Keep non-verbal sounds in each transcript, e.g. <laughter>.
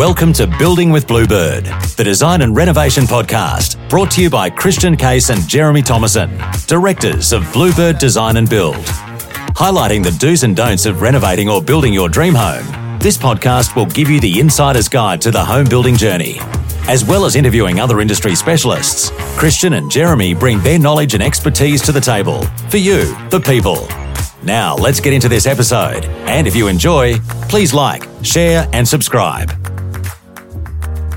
Welcome to Building with Bluebird, the design and renovation podcast brought to you by Christian Case and Jeremy Thomason, directors of Bluebird Design and Build. Highlighting the do's and don'ts of renovating or building your dream home, this podcast will give you the insider's guide to the home building journey. As well as interviewing other industry specialists, Christian and Jeremy bring their knowledge and expertise to the table for you, the people. Now, let's get into this episode. And if you enjoy, please like, share, and subscribe.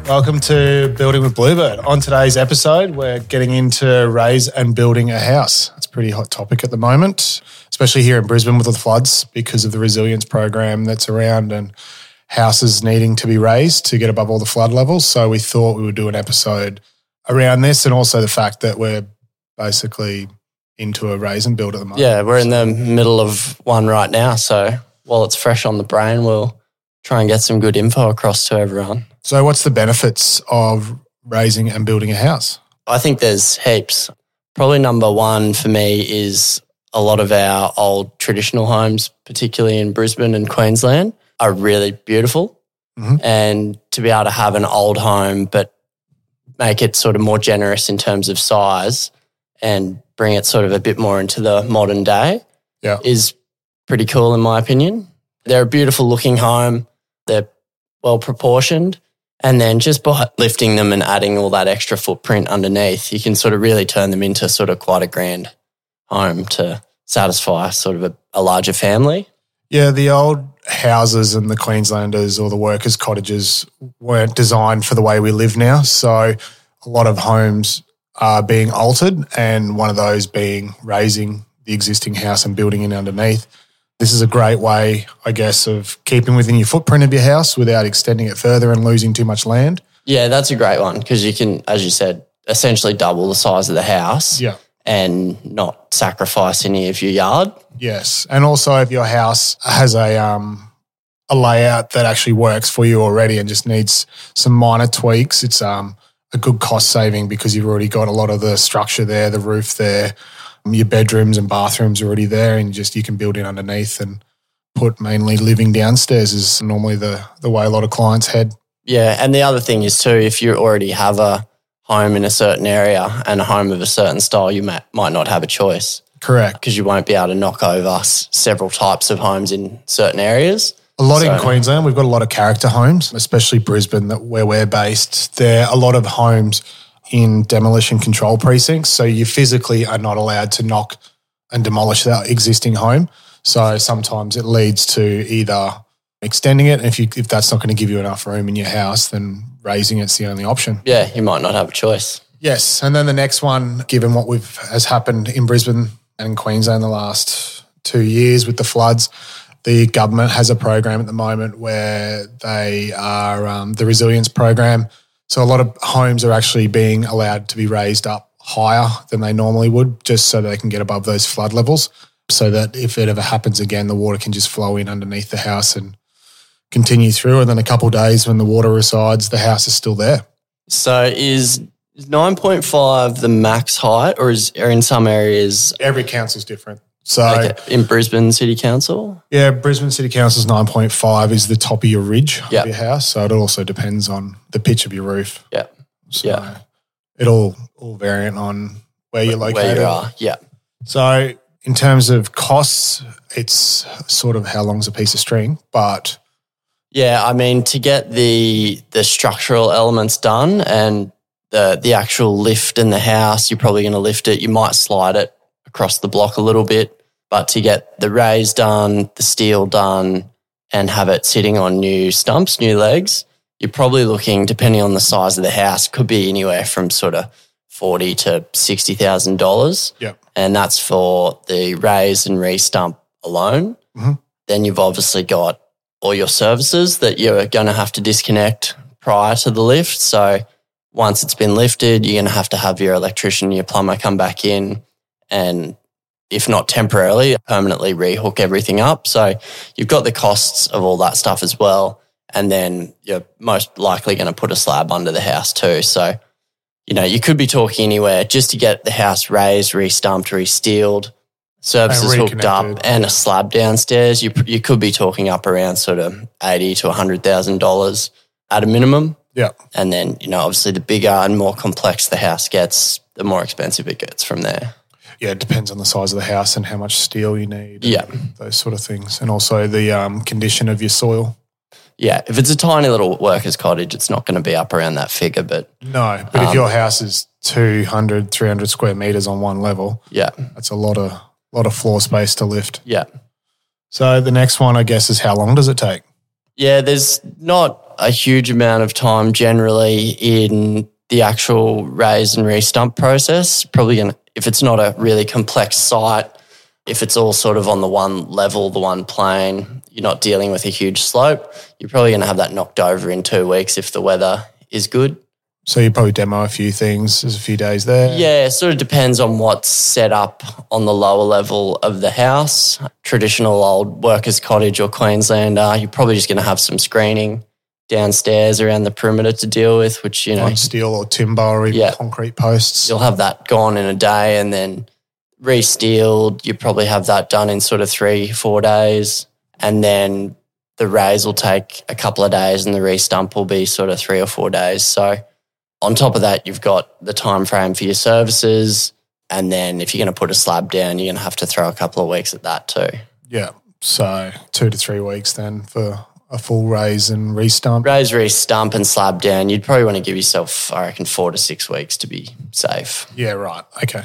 Welcome to Building with Bluebird. On today's episode, we're getting into raise and building a house. It's a pretty hot topic at the moment, especially here in Brisbane with the floods because of the resilience program that's around and houses needing to be raised to get above all the flood levels. So we thought we would do an episode around this and also the fact that we're basically into a raise and build at the moment. Yeah, we're in the middle of one right now. So while it's fresh on the brain, we'll try and get some good info across to everyone. So, what's the benefits of raising and building a house? I think there's heaps. Probably number one for me is a lot of our old traditional homes, particularly in Brisbane and Queensland, are really beautiful. Mhm. And to be able to have an old home, but make it sort of more generous in terms of size and bring it sort of a bit more into the modern day Yeah. is pretty cool, in my opinion. They're a beautiful looking home, they're well proportioned. And then just by lifting them and adding all that extra footprint underneath, you can sort of really turn them into sort of quite a grand home to satisfy sort of a, a larger family. Yeah, the old houses and the Queenslanders or the workers' cottages weren't designed for the way we live now. So a lot of homes are being altered, and one of those being raising the existing house and building in underneath. This is a great way, I guess, of keeping within your footprint of your house without extending it further and losing too much land. Yeah, that's a great one because you can, as you said, essentially double the size of the house Yeah. and not sacrifice any of your yard. Yes, and also if your house has a um a layout that actually works for you already and just needs some minor tweaks, it's um a good cost saving because you've already got a lot of the structure there, the roof there, your bedrooms and bathrooms are already there, and just you can build in underneath and put mainly living downstairs is normally the the way a lot of clients head. Yeah, and the other thing is too, if you already have a home in a certain area and a home of a certain style, you might, might not have a choice Correct. because you won't be able to knock over several types of homes in certain areas. A lot in Queensland, we've got a lot of character homes, especially Brisbane, that where we're based. There are a lot of homes in demolition control precincts, so you physically are not allowed to knock and demolish that existing home. So sometimes it leads to either extending it, and if you if that's not going to give you enough room in your house, then raising it's the only option. Yeah, you might not have a choice. Yes, and then the next one, given what we've has happened in Brisbane and Queensland the last two years with the floods, the government has a program at the moment where they are um, the resilience program. So a lot of homes are actually being allowed to be raised up higher than they normally would, just so they can get above those flood levels, so that if it ever happens again, the water can just flow in underneath the house and continue through. And then a couple of days when the water resides, the house is still there. So is is 9.5 the max height or is or in some areas Every council's different. So like in Brisbane City Council? yeah, Brisbane City Council's nine point five is the top of your ridge Yep. of your house. So it also depends on the pitch of your roof. Yeah. So Yeah. it all all variant on where you're located. Where you are. Yeah. So in terms of costs, it's sort of how long's a piece of string, but Yeah, I mean to get the the structural elements done and the the actual lift in the house, you're probably going to lift it. You might slide it across the block a little bit, but to get the raise done, the steel done, and have it sitting on new stumps, new legs, you're probably looking, depending on the size of the house, could be anywhere from sort of forty to sixty thousand dollars yeah. and that's for the raise and re-stump alone. Mhm. Then you've obviously got all your services that you're going to have to disconnect prior to the lift. So once it's been lifted, you're going to have to have your electrician, your plumber come back in and if not temporarily, permanently rehook everything up. So you've got the costs of all that stuff as well. And then you're most likely going to put a slab under the house too. So you know, you could be talking anywhere just to get the house raised, re-stumped, re-steeled, services hooked up, and a slab downstairs. You you could be talking up around sort of eighty to hundred thousand dollars at a minimum. Yeah. And then, you know, obviously the bigger and more complex the house gets, the more expensive it gets from there. Yeah, it depends on the size of the house and how much steel you need. Yeah. those sort of things, and also the um, condition of your soil. Yeah. If it's a tiny little worker's cottage, it's not going to be up around that figure. But No, but Um, if your house is 200, 300 square meters on one level, yeah. that's a lot of lot of floor space to lift. Yeah. So the next one, I guess, is how long does it take? Yeah. There's not a huge amount of time generally in the actual raise and restump process. Probably going to, if it's not a really complex site, if it's all sort of on the one level, the one plane, you're not dealing with a huge slope, you're probably going to have that knocked over in two weeks if the weather is good. So you probably demo a few things. There's a few days there. Yeah, it sort of depends on what's set up on the lower level of the house. Traditional old workers' cottage or Queenslander, you're probably just going to have some screening downstairs around the perimeter to deal with, which, you know, on steel or timber or even Yeah. concrete posts. you'll have that gone in a day and then re-steeled. You probably have that done in sort of three, four days. And then the raise will take a couple of days and the re-stump will be sort of three or four days. So on top of that, you've got the time frame for your services. And then if you're going to put a slab down, you're going to have to throw a couple of weeks at that too. Yeah. So two to three weeks then for a full raise and restump. Raise, re-stump and slab down, you'd probably want to give yourself, I reckon, four to six weeks to be safe. Yeah, right. Okay.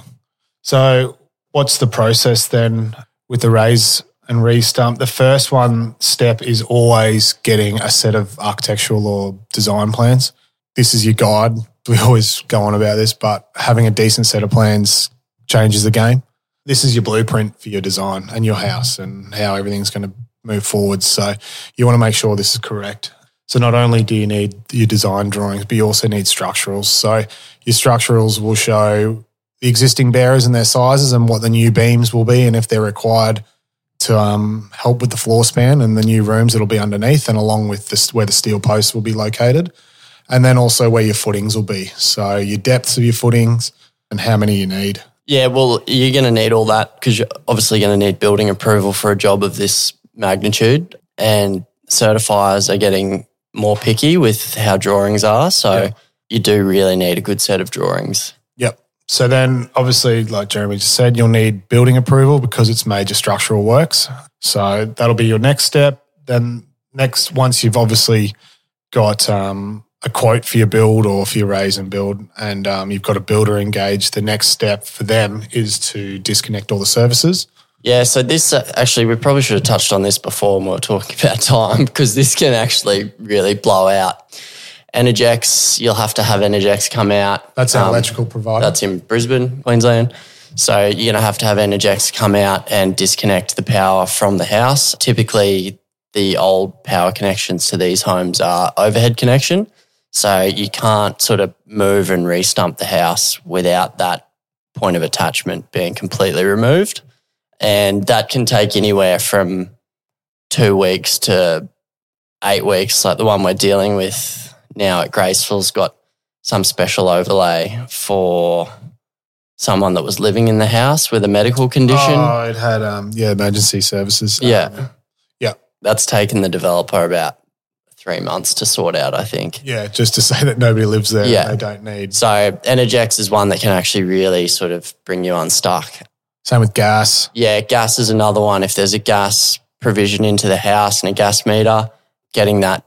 So what's the process then with the raise and restump? The first one step is always getting a set of architectural or design plans. This is your guide. We always go on about this, but having a decent set of plans changes the game. This is your blueprint for your design and your house and how everything's going to move forward. So you want to make sure this is correct. So not only do you need your design drawings, but you also need structurals. So your structurals will show the existing bearers and their sizes and what the new beams will be and if they're required to um, help with the floor span and the new rooms that'll be underneath and along with this where the steel posts will be located and then also where your footings will be so your depths of your footings and how many you need Yeah, well, you're going to need all that because you're obviously going to need building approval for a job of this magnitude. And certifiers are getting more picky with how drawings are. So Yeah. you do really need a good set of drawings. Yep. So then, obviously, like Jeremy just said, you'll need building approval because it's major structural works. So that'll be your next step. Then, next, once you've obviously got um, a quote for your build or for your raise and build, and um, you've got a builder engaged, the next step for them is to disconnect all the services. Yeah, so this uh, actually, we probably should have touched on this before when we were talking <laughs> about time because this can actually really blow out. Energex, you'll have to have Energex come out. That's our Um, electrical provider. That's in Brisbane, Queensland. So you're going to have to have Energex come out and disconnect the power from the house. Typically, the old power connections to these homes are overhead connection. So you can't sort of move and restump the house without that point of attachment being completely removed. And that can take anywhere from two weeks to eight weeks. Like the one we're dealing with now at Graceville's got some special overlay for someone that was living in the house with a medical condition. Oh, it had um, yeah emergency services. Yeah. Um, yeah, That's taken the developer about three months to sort out, I think. yeah. Just to <laughs> say that nobody lives there. Yeah. they don't need. So Energex is one that can actually really sort of bring you unstuck. Same with gas. Yeah, gas is another one. If there's a gas provision into the house and a gas meter, getting that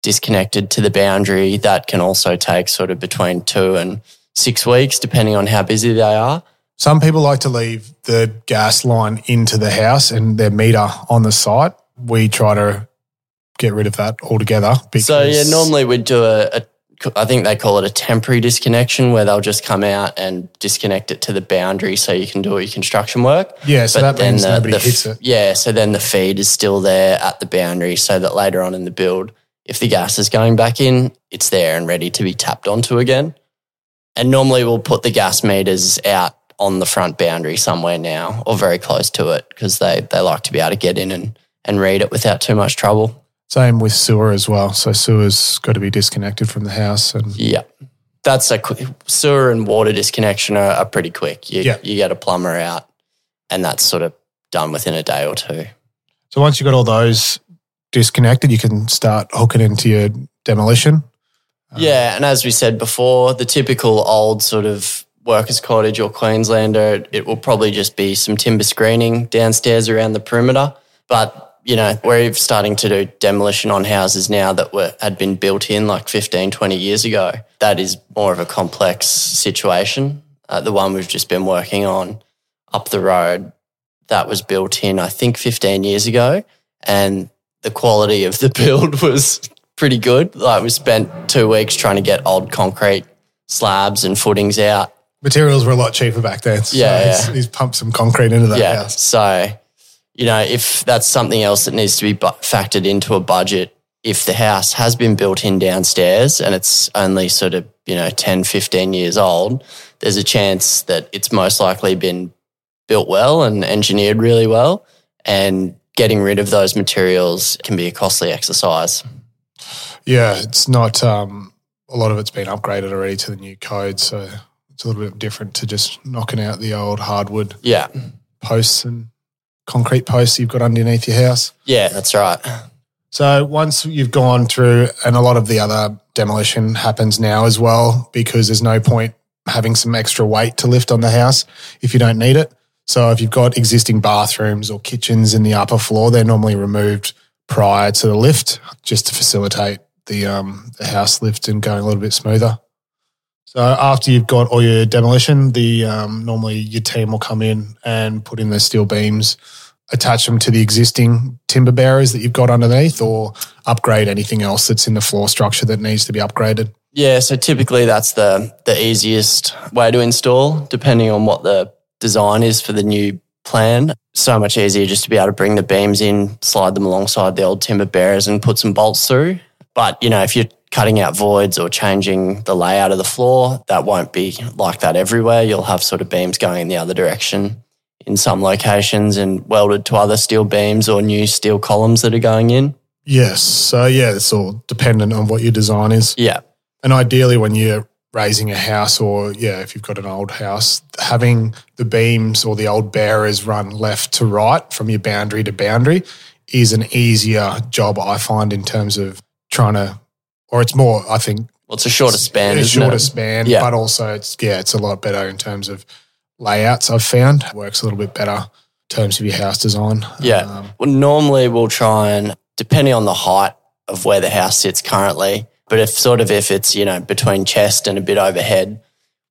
disconnected to the boundary, that can also take sort of between two and six weeks, depending on how busy they are. Some people like to leave the gas line into the house and their meter on the site. We try to get rid of that altogether. Because, So yeah, normally we'd do a, a, I think they call it a temporary disconnection, where they'll just come out and disconnect it to the boundary so you can do all your construction work. yeah, so that means nobody the, hits it. Yeah, so then the feed is still there at the boundary, so that later on in the build, if the gas is going back in, it's there and ready to be tapped onto again. And normally we'll put the gas meters out on the front boundary somewhere now, or very close to it, because they they like to be able to get in and and read it without too much trouble. Same with sewer as well. So sewer's got to be disconnected from the house. And Yeah. That's a quick, sewer and water disconnection are, are pretty quick. You, Yeah. you get a plumber out and that's sort of done within a day or two. so once you've got all those disconnected, you can start hooking into your demolition. Um, yeah, and as we said before, the typical old sort of workers' cottage or Queenslander, it will probably just be some timber screening downstairs around the perimeter. But you know, we're starting to do demolition on houses now that were had been built in like 15, 20 years ago. That is more of a complex situation. Uh, the one we've just been working on up the road, that was built in, I think, 15 years ago. And the quality of the <laughs> build was pretty good. Like we spent two weeks trying to get old concrete slabs and footings out. Materials were a lot cheaper back then. So Yeah, he's, yeah. he's pumped some concrete into that yeah. house. So, you know, if that's something else that needs to be factored into a budget, if the house has been built in downstairs and it's only sort of, you know, 10, 15 years old, there's a chance that it's most likely been built well and engineered really well. And getting rid of those materials can be a costly exercise. Yeah, it's not. Um, a lot of it's been upgraded already to the new code, so it's a little bit different to just knocking out the old hardwood Yeah. posts and concrete posts you've got underneath your house. Yeah, that's right. So once you've gone through, and a lot of the other demolition happens now as well, because there's no point having some extra weight to lift on the house if you don't need it. So if you've got existing bathrooms or kitchens in the upper floor, they're normally removed prior to the lift, just to facilitate the um, the house lift and going a little bit smoother. So after you've got all your demolition, the um, normally your team will come in and put in the steel beams attach them to the existing timber bearers that you've got underneath or upgrade anything else that's in the floor structure that needs to be upgraded. Yeah, so typically that's the the easiest way to install, depending on what the design is for the new plan. So much easier just to be able to bring the beams in, slide them alongside the old timber bearers and put some bolts through. But, you know, if you're cutting out voids or changing the layout of the floor, that won't be like that everywhere. You'll have sort of beams going in the other direction in some locations and welded to other steel beams or new steel columns that are going in. Yes. So, yeah, it's all dependent on what your design is. Yeah. And ideally, when you're raising a house or, yeah, if you've got an old house, having the beams or the old bearers run left to right from your boundary to boundary is an easier job, I find, in terms of trying to, or it's more, I think, Well, it's a shorter span. It's isn't shorter it? span, Yeah. but also it's yeah, it's a lot better in terms of layouts. I've found works a little bit better in terms of your house design. Yeah. Um, Well, normally we'll try and, depending on the height of where the house sits currently, but if sort of if it's, you know, between chest and a bit overhead,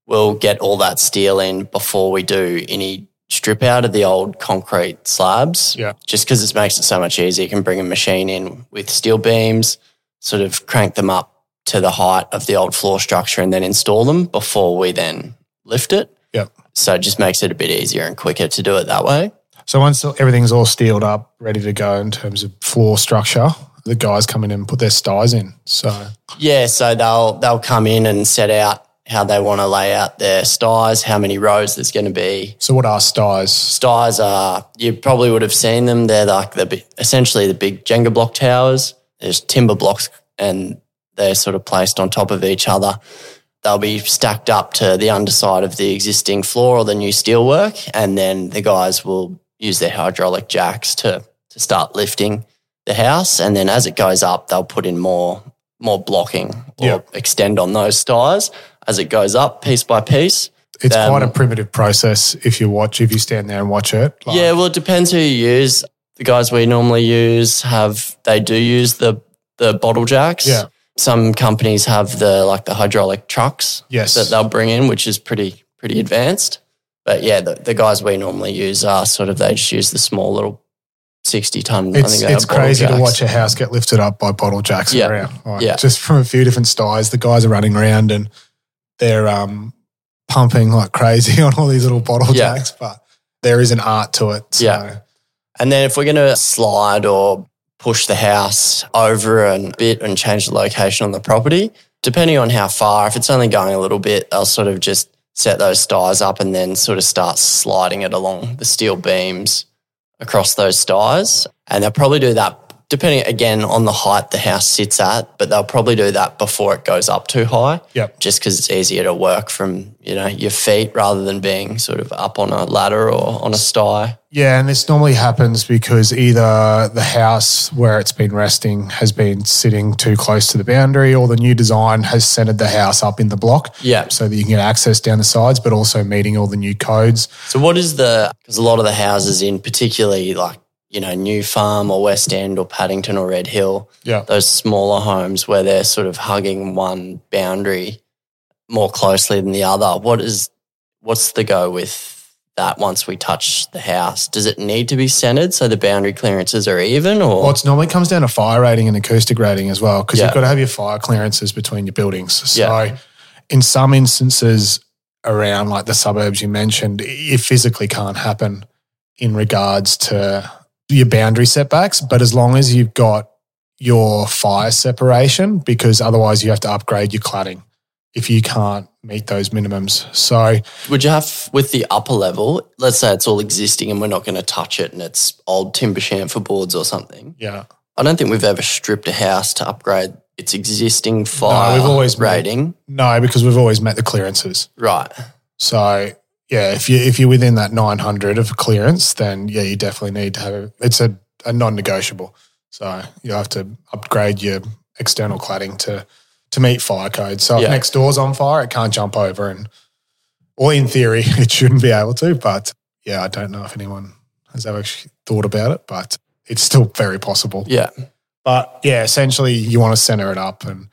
we'll get all that steel in before we do any strip out of the old concrete slabs. Yeah. Just because it makes it so much easier. You can bring a machine in with steel beams, sort of crank them up to the height of the old floor structure and then install them before we then lift it. yeah. So it just makes it a bit easier and quicker to do it that way. So once everything's all steeled up, ready to go in terms of floor structure, the guys come in and put their styes in. So Yeah, so they'll they'll come in and set out how they want to lay out their styes, how many rows there's going to be. so what are styes? Styes are you probably would have seen them. They're like the essentially the big Jenga block towers. There's timber blocks and they're sort of placed on top of each other. They'll be stacked up to the underside of the existing floor or the new steelwork, and then the guys will use their hydraulic jacks to to start lifting the house. And then as it goes up, they'll put in more more blocking or Yeah. extend on those styes as it goes up piece by piece. It's Um, quite a primitive process if you watch, if you stand there and watch it. Like, Yeah, well, it depends who you use. The guys we normally use have they do use the the bottle jacks. Yeah. Some companies have the like the hydraulic trucks Yes. that they'll bring in, which is pretty pretty advanced. But yeah, the, the guys we normally use are sort of they just use the small little sixty ton. I It's, it's bottle crazy to watch a house get lifted up by bottle jacks Yeah. around. Like, Yeah. Just from a few different styles. The guys are running around and they're um, pumping like crazy <laughs> on all these little bottle Yeah. jacks, but there is an art to it. So. Yeah. And then if we're going to slide or push the house over a bit and change the location on the property, depending on how far, if it's only going a little bit, I'll sort of just set those styes up and then sort of start sliding it along the steel beams across those styes. And they'll probably do that depending again on the height the house sits at, but they'll probably do that before it goes up too high. Yep. Just because it's easier to work from, you know, your feet rather than being sort of up on a ladder or on a sty. Yeah, and this normally happens because either the house where it's been resting has been sitting too close to the boundary, or the new design has centered the house up in the block. Yeah. So that you can get access down the sides, but also meeting all the new codes. So what is the because a lot of the houses in particularly like, you know, New Farm or West End or Paddington or Red Hill, Yeah. those smaller homes where they're sort of hugging one boundary more closely than the other. What is what's the go with that once we touch the house? Does it need to be centered so the boundary clearances are even or Well, it's normally comes down to fire rating and acoustic rating as well, because Yeah. you've got to have your fire clearances between your buildings. So, Yeah. in some instances around like the suburbs you mentioned, it physically can't happen in regards to your boundary setbacks. But as long as you've got your fire separation, because otherwise you have to upgrade your cladding if you can't meet those minimums. So, would you have with the upper level, let's say it's all existing and we're not going to touch it and it's old timber chamfer boards or something. yeah. I don't think we've ever stripped a house to upgrade its existing fire no, we've always rating. No, because we've always met the clearances. Right. So yeah, if you if you're within that 900 of clearance, then yeah, you definitely need to have a, it's a, a non-negotiable. So you have to upgrade your external cladding to to meet fire code. So Yeah. if next door's on fire, it can't jump over, and or in theory, <laughs> it shouldn't be able to. But yeah, I don't know if anyone has ever actually thought about it, but it's still very possible. Yeah. But yeah, essentially, you want to center it up and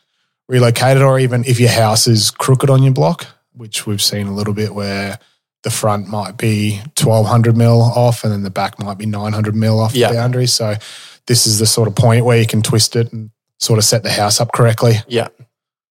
relocate it, or even if your house is crooked on your block, which we've seen a little bit where the front might be 1200 mil off and then the back might be 900 mil off Yeah. the boundary. So this is the sort of point where you can twist it and sort of set the house up correctly. Yeah.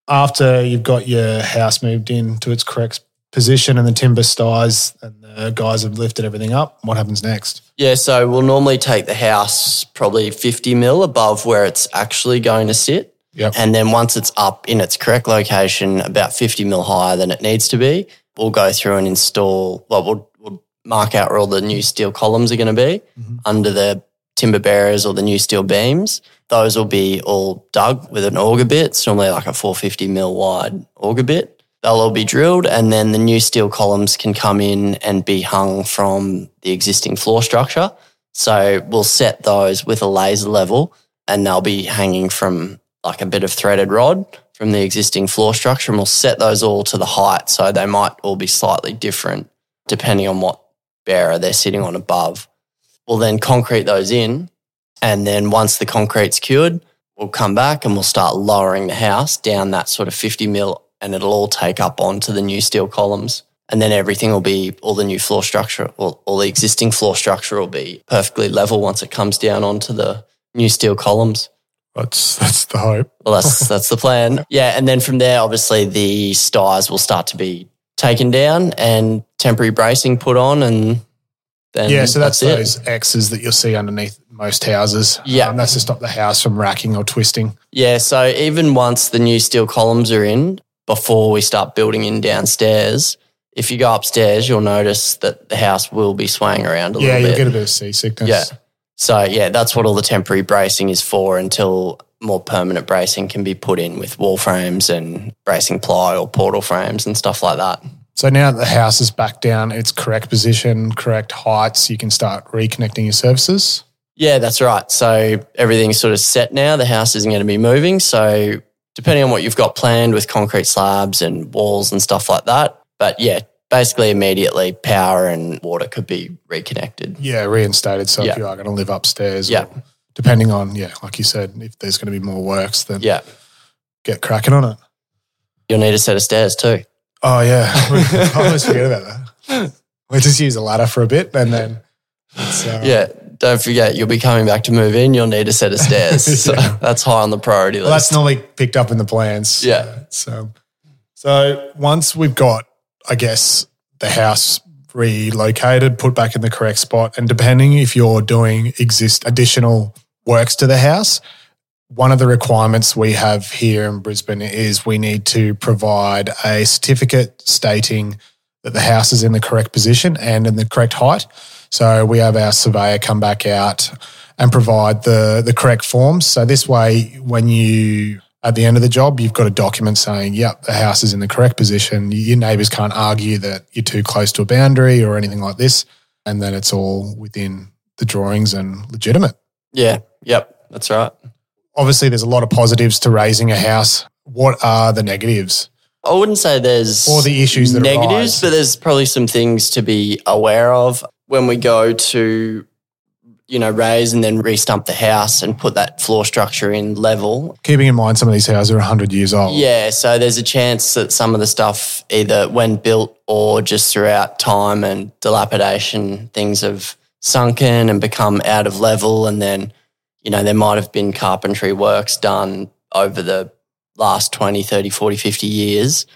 After you've got your house moved in to its correct position and the timber sties and the guys have lifted everything up, what happens next? Yeah. So we'll normally take the house probably 50 mil above where it's actually going to sit. Yep. And then once it's up in its correct location, about 50 mil higher than it needs to be, we'll go through and install, well, we'll, we'll mark out where all the new steel columns are going to be Mhm. under the timber bearers or the new steel beams. Those will be all dug with an auger bit. It's normally like a 450 mil wide auger bit. They'll all be drilled and then the new steel columns can come in and be hung from the existing floor structure. So we'll set those with a laser level and they'll be hanging from like a bit of threaded rod from the existing floor structure and we'll set those all to the height. So they might all be slightly different depending on what bearer they're sitting on above. We'll then concrete those in. And then once the concrete's cured, we'll come back and we'll start lowering the house down that sort of 50 mil and it'll all take up onto the new steel columns. And then everything will be, all the new floor structure, or all the existing floor structure will be perfectly level once it comes down onto the new steel columns. That's that's the hope. Well, that's that's the plan. <laughs> Yeah, and then from there, obviously, the styres will start to be taken down and temporary bracing put on, and then yeah, so that's, it. those X's that you'll see underneath most houses. Yeah. Um, that's to stop the house from racking or twisting. Yeah, so even once the new steel columns are in, before we start building in downstairs, if you go upstairs, you'll notice that the house will be swaying around a yeah, little bit. Yeah, you'll get a bit of seasickness. Yeah. So yeah, that's what all the temporary bracing is for until more permanent bracing can be put in with wall frames and bracing ply or portal frames and stuff like that. So now that the house is back down, its correct position, correct heights, you can start reconnecting your services. Yeah, that's right. So everything's sort of set now. The house isn't going to be moving. So depending on what you've got planned with concrete slabs and walls and stuff like that. But yeah, basically immediately power and water could be reconnected. Yeah, reinstated. So Yeah. if you are going to live upstairs, Yeah. or depending on, yeah, like you said, if there's going to be more works, then Yeah. get cracking on it. You'll need a set of stairs too. Oh, yeah. <laughs> I always forget about that. We just use a ladder for a bit and then uh, Yeah. Don't forget, you'll be coming back to move in. You'll need a set of stairs. <laughs> So that's high on the priority Well, that's normally picked up in the plans. Yeah. So, so once we've got, I guess, the house relocated, put back in the correct spot, and depending if you're doing exist additional works to the house, one of the requirements we have here in Brisbane is we need to provide a certificate stating that the house is in the correct position and in the correct height. So we have our surveyor come back out and provide the the correct forms. So this way, when you at the end of the job, you've got a document saying, "Yep, the house is in the correct position." Your neighbours can't argue that you're too close to a boundary or anything like this, and then it's all within the drawings and legitimate. Yeah. Yep. That's right. Obviously, there's a lot of positives to raising a house. What are the negatives? I wouldn't say there's Or the issues that negatives, arise. but there's probably some things to be aware of when we go to, you know, raise and then restump the house and put that floor structure in level. Keeping in mind some of these houses are 100 years old. Yeah, so there's a chance that some of the stuff, either when built or just throughout time and dilapidation, things have sunken and become out of level. And then, you know, there might have been carpentry works done over the last 20, 30, 40, 50 years,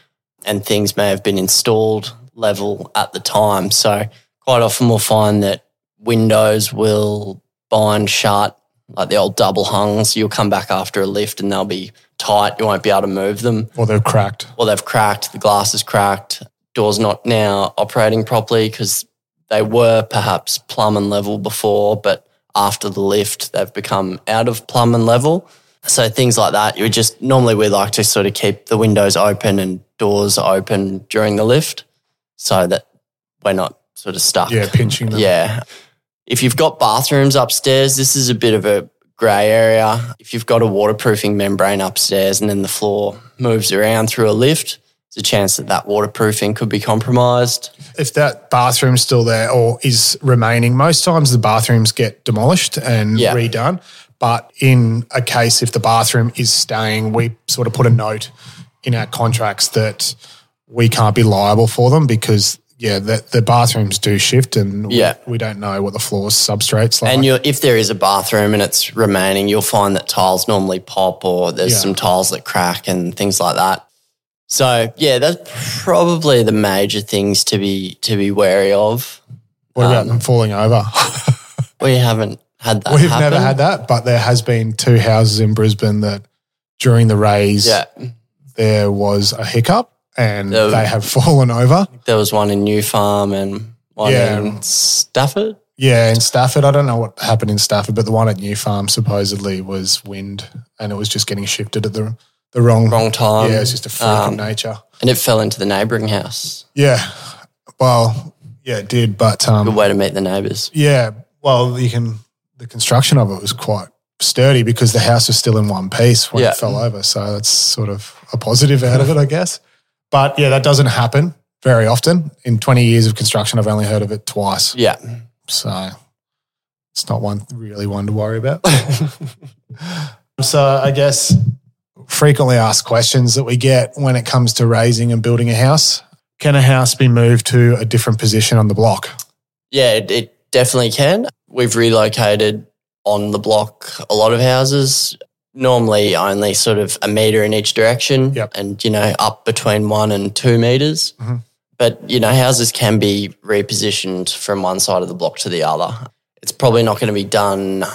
and things may have been installed level at the time. So quite often we'll find that windows will bind shut, like the old double hungs. You'll come back after a lift and they'll be tight. You won't be able to move them. Or they're cracked. Or they've cracked, the glass is cracked, door's not now operating properly because they were perhaps plumb and level before, but after the lift, they've become out of plumb and level. So things like that, you just normally we like to sort of keep the windows open and doors open during the lift so that we're not sort of stuck. Yeah, pinching them. Yeah. If you've got bathrooms upstairs, this is a bit of a grey area. If you've got a waterproofing membrane upstairs and then the floor moves around through a lift, there's a chance that that waterproofing could be compromised. If that bathroom's still there or is remaining, most times the bathrooms get demolished and Yeah. redone. But in a case, if the bathroom is staying, we sort of put a note in our contracts that we can't be liable for them because, yeah, the, the bathrooms do shift and Yeah. we, we don't know what the floor substrate's like. And if there is a bathroom and it's remaining, you'll find that tiles normally pop or there's Yeah. some tiles that crack and things like that. So yeah, that's probably the major things to be to be wary of. what about um, them falling over? <laughs> We haven't had that. We've happen. never had that, but there has been two houses in Brisbane that during the raise Yeah, there was a hiccup and There they have <laughs> fallen over. there was one in New Farm and one Yeah. in Stafford. Yeah, in Stafford, I don't know what happened in Stafford, but the one at New Farm supposedly was wind and it was just getting shifted at the the wrong. Wrong time. Yeah, it's just a freak Um, of nature. and it fell into the neighbouring house. Yeah, well, yeah, it did, but Good um, way to meet the neighbours. yeah, well, you can. The construction of it was quite sturdy because the house was still in one piece when Yeah. it fell over. So that's sort of a positive out of it, I guess. But yeah, that doesn't happen very often. In 20 years of construction, I've only heard of it twice. Yeah, So it's not one really one to worry about. <laughs> <laughs> so I guess frequently asked questions that we get when it comes to raising and building a house. Can a house be moved to a different position on the block? yeah, it, it definitely can. We've relocated on the block a lot of houses. Normally, only sort of a meter in each direction, Yep. and you know, up between one and two meters. Mhm. But you know, houses can be repositioned from one side of the block to the other. It's probably not going to be done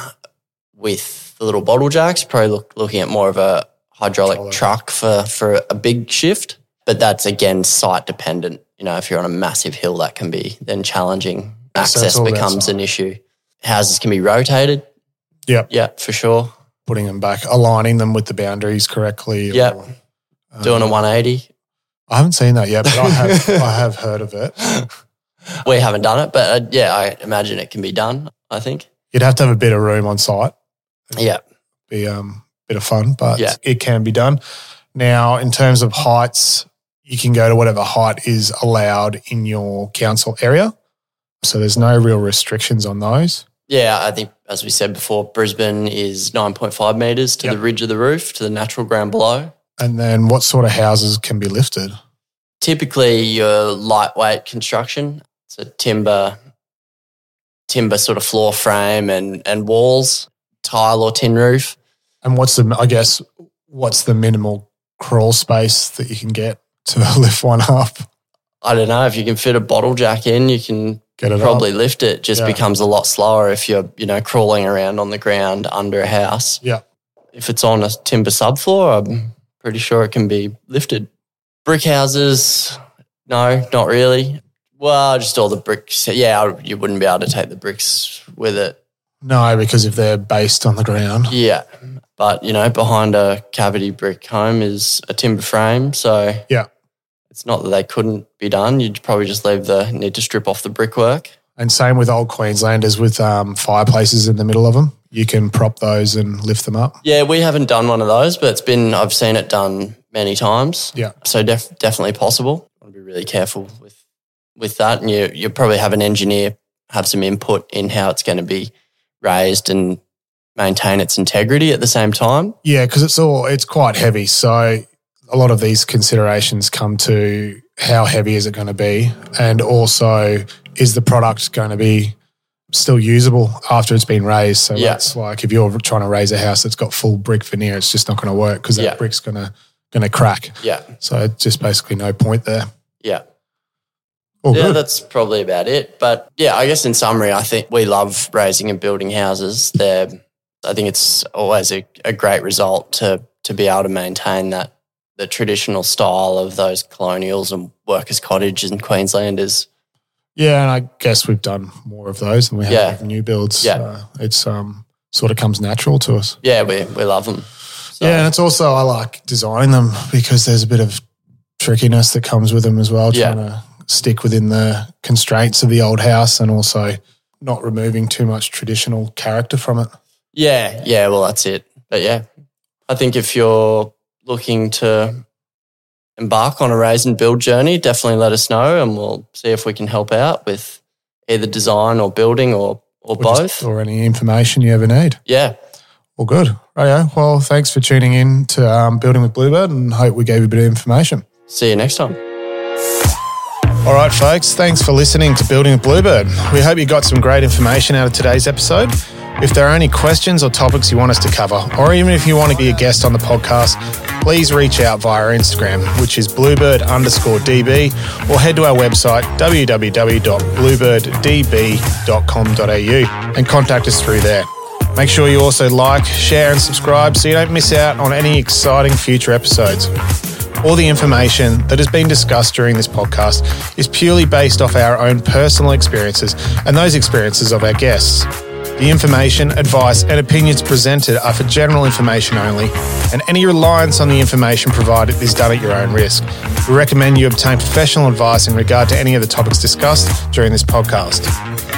with the little bottle jacks. Probably look, looking at more of a hydraulic truck for for a big shift. But that's again site dependent. You know, if you're on a massive hill, that can be then challenging. Access about becomes an issue. Houses can be rotated. Yep. Yeah, for sure. Putting them back, aligning them with the boundaries correctly. or- Yep. Doing a Um, 180. I haven't seen that yet, but I have, <laughs> I have heard of it. <laughs> We haven't done it, but uh, yeah, I imagine it can be done. I think. You'd have to have a bit of room on site. Yeah. be um, a bit of fun, but Yeah. it can be done. Now, in terms of heights, you can go to whatever height is allowed in your council area. So there's no real restrictions on those. Yeah, I think as we said before, Brisbane is 9.5 meters to Yep. the ridge of the roof to the natural ground below. And then what sort of houses can be lifted? Typically, your lightweight construction, so timber, timber sort of floor frame and and walls, tile or tin roof. And what's the, I guess, what's the minimal crawl space that you can get to <laughs> lift one up? I don't know if you can fit a bottle jack in, you can probably up? lift it. Just Yeah. becomes a lot slower if you're you know crawling around on the ground under a house. Yeah. If it's on a timber subfloor, I'm pretty sure it can be lifted. Brick houses, no, not really. Well, just all the bricks. Yeah, you wouldn't be able to take the bricks with it. No, because if they're based on the ground. Yeah. But, you know, behind a cavity brick home is a timber frame. So Yeah. It's not that they couldn't be done. You'd probably just leave the need to strip off the brickwork. And same with old Queenslanders with um, fireplaces in the middle of them. You can prop those and lift them up. Yeah, we haven't done one of those, but it's been, I've seen it done many times. Yeah. So def- definitely possible. Be really careful with with that, and you you probably have an engineer have some input in how it's going to be raised and maintain its integrity at the same time. Yeah, because it's all it's quite heavy. So a lot of these considerations come to how heavy is it going to be, and also is the product going to be still usable after it's been raised. So Yeah. that's like if you're trying to raise a house that's got full brick veneer, it's just not going to work because that Yeah. brick's going to going to crack. Yeah, So it's just basically no point there. yeah, All yeah. good. That's probably about it. But yeah, I guess in summary, I think we love raising and building houses. They're, I think it's always a, a great result to to be able to maintain that the traditional style of those colonials and workers' cottages in Queensland is Yeah, and I guess we've done more of those than we have Yeah. new builds. Yeah. Uh, it's um sort of comes natural to us. yeah, we we love them. So, Yeah, and it's also I like designing them because there's a bit of trickiness that comes with them as well. Yeah. Trying to stick within the constraints of the old house and also not removing too much traditional character from it. Yeah, yeah, well, that's it. But yeah, I think if you're looking to embark on a raise and build journey, definitely let us know and we'll see if we can help out with either design or building or, or, Or both. or any information you ever need. yeah, All good. Rightio. Well, thanks for tuning in to um, Building with Bluebird and hope we gave you a bit of information. see you next time. All right, folks, thanks for listening to Building with Bluebird. We hope you got some great information out of today's episode. If there are any questions or topics you want us to cover, or even if you want to be a guest on the podcast, please reach out via Instagram, which is bluebird underscore DB, or head to our website, www.bluebirddb.com.au, and contact us through there. Make sure you also like, share, and subscribe so you don't miss out on any exciting future episodes. All the information that has been discussed during this podcast is purely based off our own personal experiences and those experiences of our guests. The information, advice, and opinions presented are for general information only, and any reliance on the information provided is done at your own risk. We recommend you obtain professional advice in regard to any of the topics discussed during this podcast.